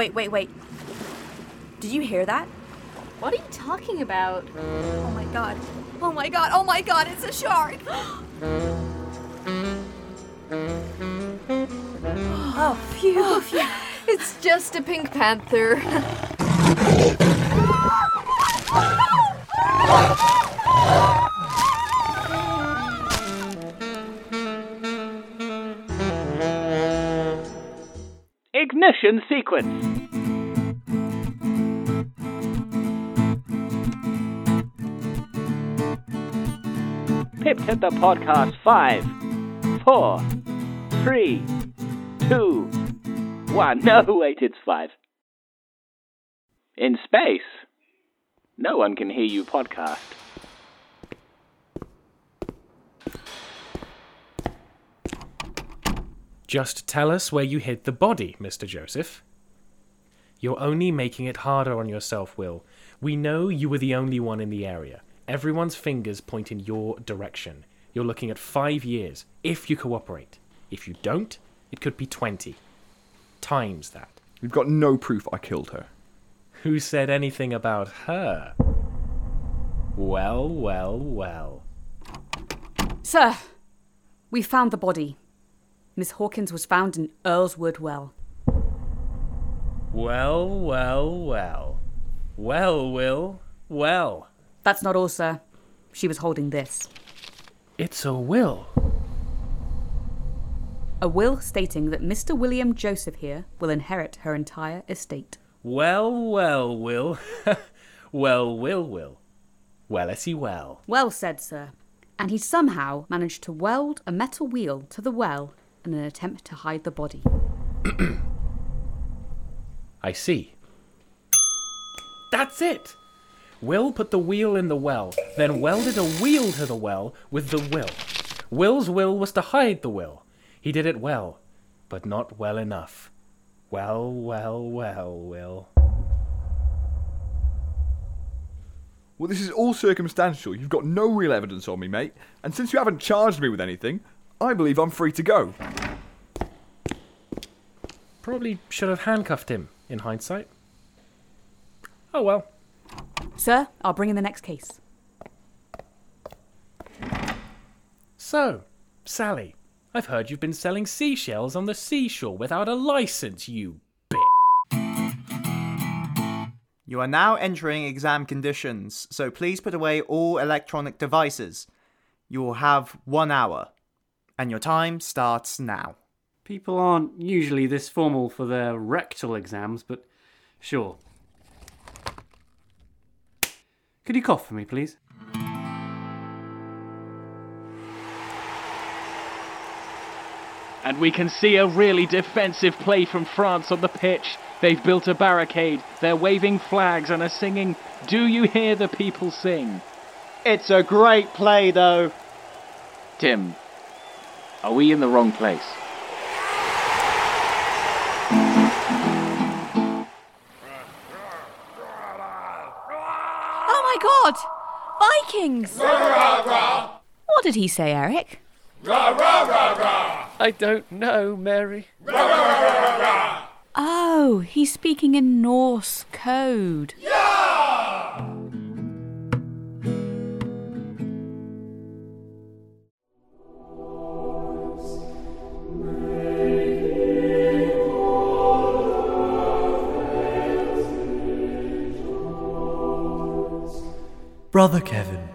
Wait, wait, wait. Did you hear that? What are you talking about? Oh my god. Oh my god. Oh my god, it's a shark. oh, phew. Oh, phew. It's just a pink panther. Ignition sequence. Pipped at the podcast. Five, four, three, two, one. No, wait, it's five. In space, no one can hear you podcast. Just tell us where you hid the body, Mr. Joseph. You're only making it harder on yourself, Will. We know you were the only one in the area. Everyone's fingers point in your direction. You're looking at five years, if you cooperate. If you don't, it could be 20. Times that. We've got no proof I killed her. Who said anything about her? Well, well, well. Sir, we found the body. Miss Hawkins was found in Earlswood Well. Well, well, well. Well, Will, well. That's not all, sir. She was holding this It's a will. a will stating that Mr. William Joseph here will inherit her entire estate. Well, well, Will. well, Will, Will. Well, as he well. Well said, sir. And he somehow managed to weld a metal wheel to the well in an attempt to hide the body. I see. That's it! Will put the wheel in the well, then welded a wheel to the well with the will. Will's will was to hide the will. He did it well, but not well enough. Well, well, well, Will. Well, this is all circumstantial. You've got no real evidence on me, mate. And since you haven't charged me with anything, I believe I'm free to go. Probably should have handcuffed him, in hindsight. Oh well. Sir, I'll bring in the next case. So, Sally, I've heard you've been selling seashells on the seashore without a license, you bit. You are now entering exam conditions, so please put away all electronic devices. You will have one hour, and your time starts now. People aren't usually this formal for their rectal exams, but sure. Could you cough for me, please? And we can see a really defensive play from France on the pitch. They've built a barricade, they're waving flags and are singing, Do you hear the people sing? It's a great play, though. Tim, are we in the wrong place? Oh my god! Vikings! What did he say, Eric? I don't know, Mary. Oh, he's speaking in Norse code. Brother Kevin,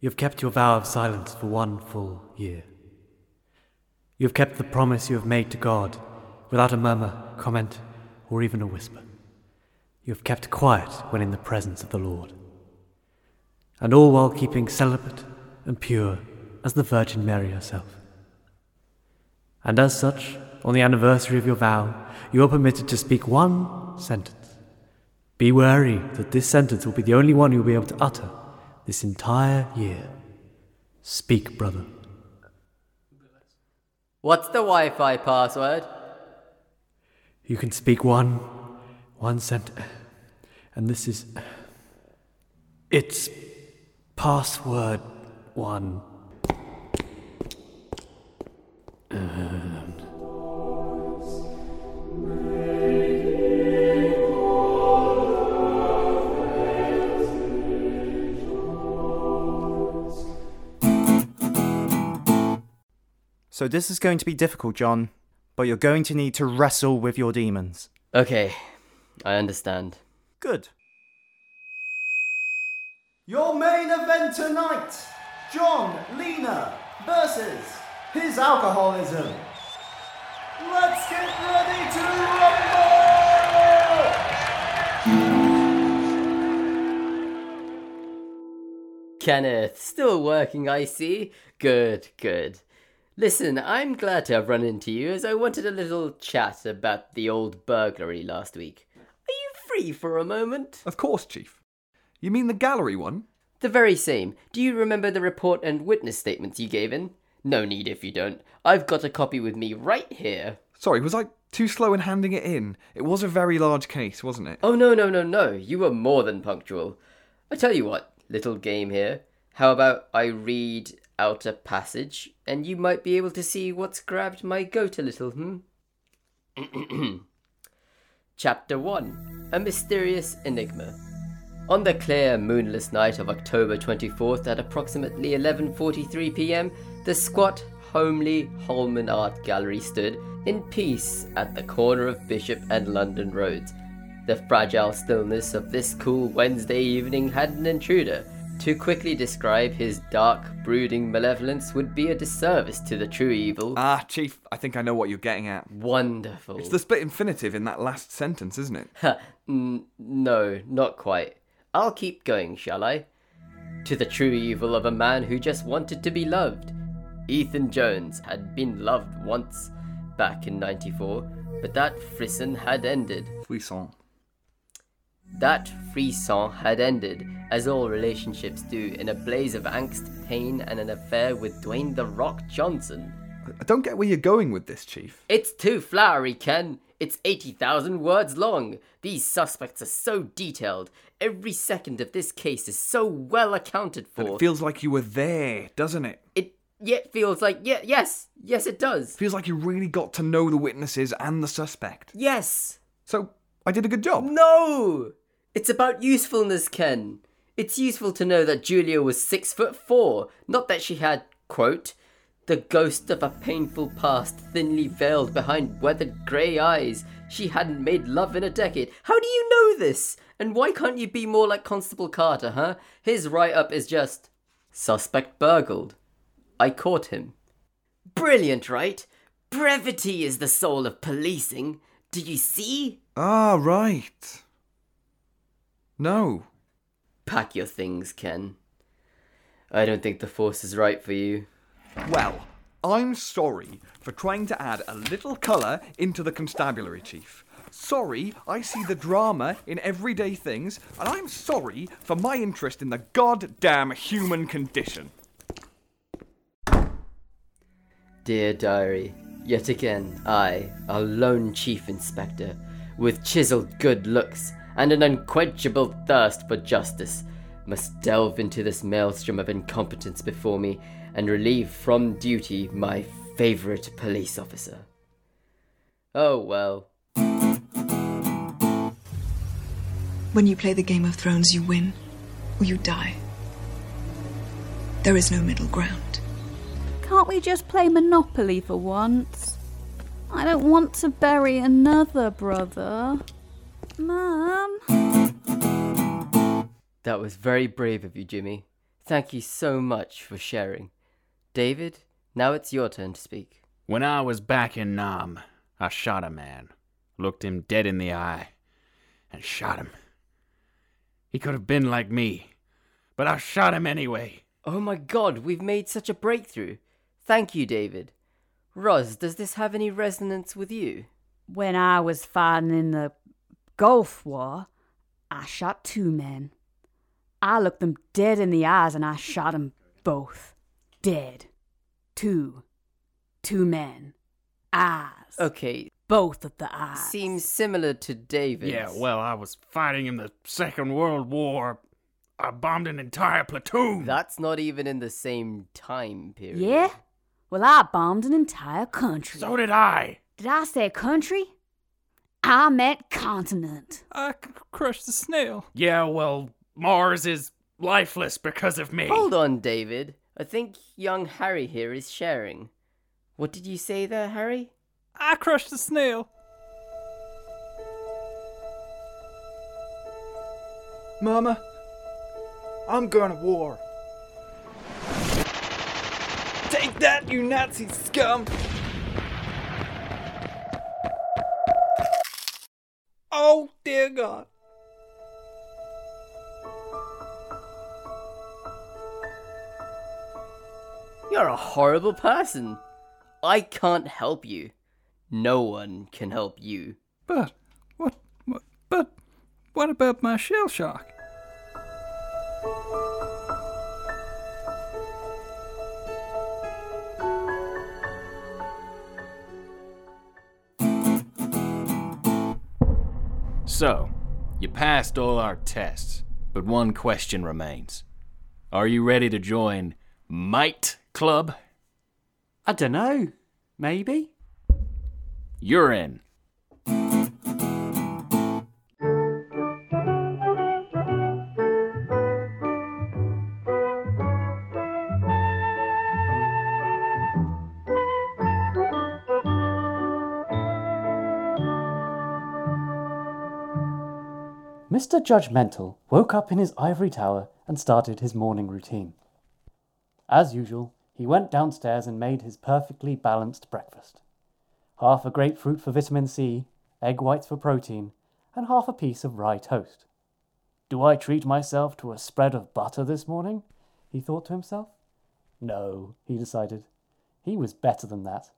you have kept your vow of silence for one full year. You have kept the promise you have made to God without a murmur, comment, or even a whisper. You have kept quiet when in the presence of the Lord. And all while keeping celibate and pure as the Virgin Mary herself. And as such, on the anniversary of your vow, you are permitted to speak one sentence. Be wary that this sentence will be the only one you will be able to utter this entire year. Speak, brother. What's the Wi Fi password? You can speak one, one sentence, and this is. It's password one. And So this is going to be difficult, John, but you're going to need to wrestle with your demons. Okay, I understand. Good. Your main event tonight John Lena versus his alcoholism. Let's get ready to rumble! Kenneth, still working, I see. Good, good. Listen, I'm glad to have run into you as I wanted a little chat about the old burglary last week. Are you free for a moment? Of course, Chief. You mean the gallery one? The very same. Do you remember the report and witness statements you gave in? No need if you don't. I've got a copy with me right here. Sorry, was I too slow in handing it in? It was a very large case, wasn't it? Oh, no, no, no, no. You were more than punctual. I tell you what, little game here. How about I read out a passage and you might be able to see what's grabbed my goat a little, hmm? Chapter 1 A Mysterious Enigma. On the clear, moonless night of October 24th at approximately 11:43 p.m., the squat, homely Holman Art Gallery stood in peace at the corner of Bishop and London roads. The fragile stillness of this cool Wednesday evening had an intruder. To quickly describe his dark, brooding malevolence would be a disservice to the true evil. Ah, Chief, I think I know what you're getting at. Wonderful. It's the split infinitive in that last sentence, isn't it? Ha, n- no, not quite. I'll keep going, shall I? To the true evil of a man who just wanted to be loved. Ethan Jones had been loved once, back in 94, but that frisson had ended. Frisson. That frisson had ended, as all relationships do, in a blaze of angst, pain, and an affair with Dwayne The Rock Johnson. I don't get where you're going with this, Chief. It's too flowery, Ken. It's 80,000 words long. These suspects are so detailed. Every second of this case is so well accounted for. it feels like you were there, doesn't it? It yet feels like yeah, yes, yes, it does. Feels like you really got to know the witnesses and the suspect. Yes. So, I did a good job. No, it's about usefulness, Ken. It's useful to know that Julia was six foot four, not that she had quote the ghost of a painful past thinly veiled behind weathered grey eyes. She hadn't made love in a decade. How do you know this? And why can't you be more like Constable Carter, huh? His write up is just suspect burgled. I caught him. Brilliant, right? Brevity is the soul of policing. Do you see? Ah, right. No. Pack your things, Ken. I don't think the force is right for you. Well, I'm sorry for trying to add a little colour into the constabulary, Chief. Sorry, I see the drama in everyday things, and I'm sorry for my interest in the goddamn human condition. Dear Diary, yet again, I, a lone chief inspector, with chiseled good looks and an unquenchable thirst for justice, must delve into this maelstrom of incompetence before me and relieve from duty my favorite police officer. Oh well. When you play the Game of Thrones, you win or you die. There is no middle ground. Can't we just play Monopoly for once? I don't want to bury another brother. Mum? That was very brave of you, Jimmy. Thank you so much for sharing. David, now it's your turn to speak. When I was back in Nam, I shot a man, looked him dead in the eye, and shot him. He could have been like me, but I shot him anyway. Oh my god, we've made such a breakthrough. Thank you, David. Roz, does this have any resonance with you? When I was fighting in the Gulf War, I shot two men. I looked them dead in the eyes and I shot them both. Dead. Two. Two men. Eyes. Okay, Both of the eyes. seems similar to David. Yeah, well, I was fighting in the Second World War. I bombed an entire platoon. That's not even in the same time period. Yeah? Well, I bombed an entire country. So did I. Did I say country? I meant continent. I c- crushed the snail. Yeah, well, Mars is lifeless because of me. Hold on, David. I think young Harry here is sharing. What did you say there, Harry? I crushed the snail. Mama, I'm going to war. Take that, you Nazi scum! Oh, dear God. You're a horrible person. I can't help you. No one can help you. But what, what but what about my shell shock? So, you passed all our tests, but one question remains. Are you ready to join Might Club? I dunno. Maybe? You're in. Mr. Judgmental woke up in his ivory tower and started his morning routine. As usual, he went downstairs and made his perfectly balanced breakfast. Half a grapefruit for vitamin C, egg whites for protein, and half a piece of rye toast. Do I treat myself to a spread of butter this morning? he thought to himself. No, he decided. He was better than that.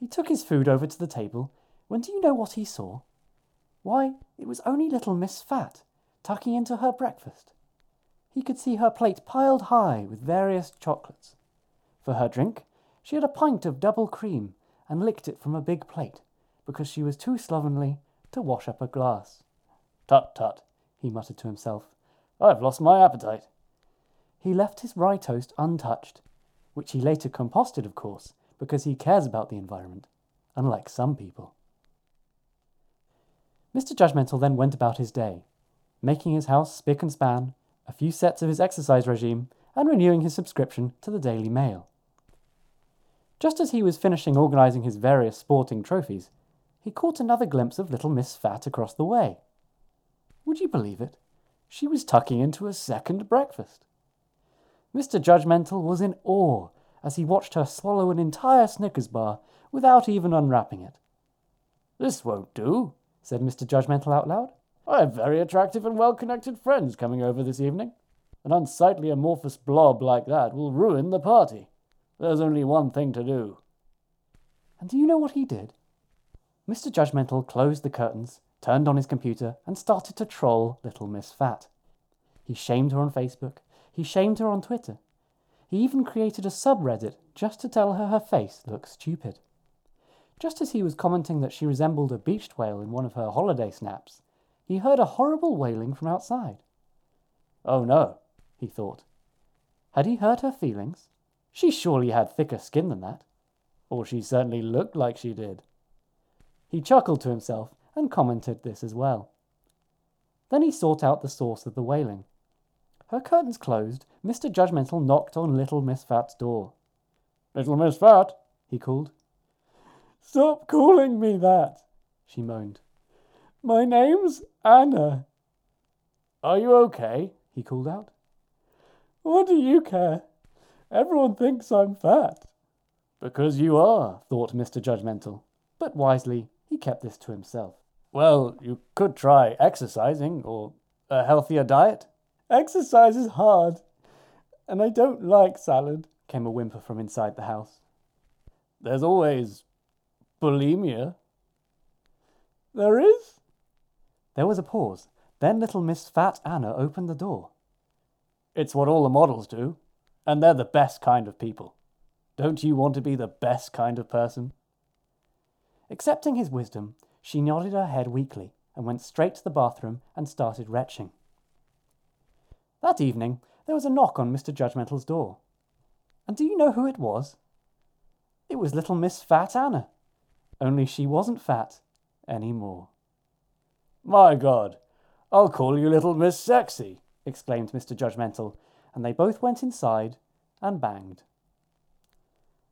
He took his food over to the table when do you know what he saw? Why, it was only little Miss Fat, tucking into her breakfast. He could see her plate piled high with various chocolates. For her drink, she had a pint of double cream and licked it from a big plate because she was too slovenly to wash up a glass. Tut tut, he muttered to himself. I've lost my appetite. He left his rye toast untouched, which he later composted, of course, because he cares about the environment, unlike some people. Mr. Judgmental then went about his day, making his house spick and span, a few sets of his exercise regime, and renewing his subscription to the Daily Mail. Just as he was finishing organizing his various sporting trophies, he caught another glimpse of little Miss Fat across the way. Would you believe it? She was tucking into a second breakfast. Mr. Judgmental was in awe as he watched her swallow an entire Snickers bar without even unwrapping it. This won't do, said Mr. Judgmental out loud. I have very attractive and well connected friends coming over this evening. An unsightly amorphous blob like that will ruin the party. There's only one thing to do. And do you know what he did? Mr. Judgmental closed the curtains, turned on his computer, and started to troll little Miss Fat. He shamed her on Facebook. He shamed her on Twitter. He even created a subreddit just to tell her her face looked stupid. Just as he was commenting that she resembled a beached whale in one of her holiday snaps, he heard a horrible wailing from outside. Oh no, he thought. Had he hurt her feelings? She surely had thicker skin than that. Or she certainly looked like she did. He chuckled to himself and commented this as well. Then he sought out the source of the wailing. Her curtains closed, Mr. Judgmental knocked on little Miss Fat's door. Little Miss Fat, he called. Stop calling me that, she moaned. My name's Anna. Are you okay? he called out. What do you care? Everyone thinks I'm fat. Because you are, thought Mr. Judgmental. But wisely, he kept this to himself. Well, you could try exercising or a healthier diet. Exercise is hard, and I don't like salad, came a whimper from inside the house. There's always bulimia. There is? There was a pause. Then little Miss Fat Anna opened the door. It's what all the models do, and they're the best kind of people. Don't you want to be the best kind of person? Accepting his wisdom, she nodded her head weakly and went straight to the bathroom and started retching. That evening, there was a knock on Mr. Judgmental's door. And do you know who it was? It was little Miss Fat Anna. Only she wasn't fat any more. My God, I'll call you little Miss Sexy, exclaimed Mr. Judgmental, and they both went inside and banged.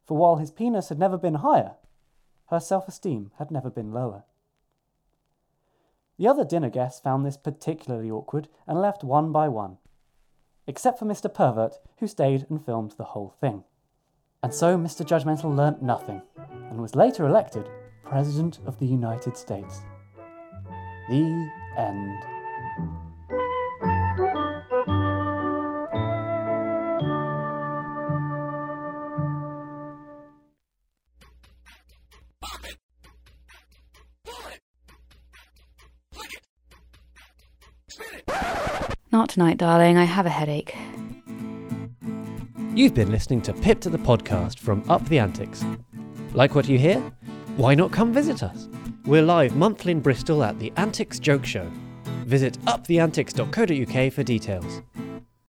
for while his penis had never been higher, her self esteem had never been lower. The other dinner guests found this particularly awkward and left one by one, except for Mr. Pervert, who stayed and filmed the whole thing. And so Mr. Judgmental learnt nothing, and was later elected President of the United States. The end. Not tonight, darling. I have a headache. You've been listening to Pipped at the podcast from Up the Antics. Like what you hear? Why not come visit us? We're live monthly in Bristol at the Antics Joke Show. Visit uptheantics.co.uk for details.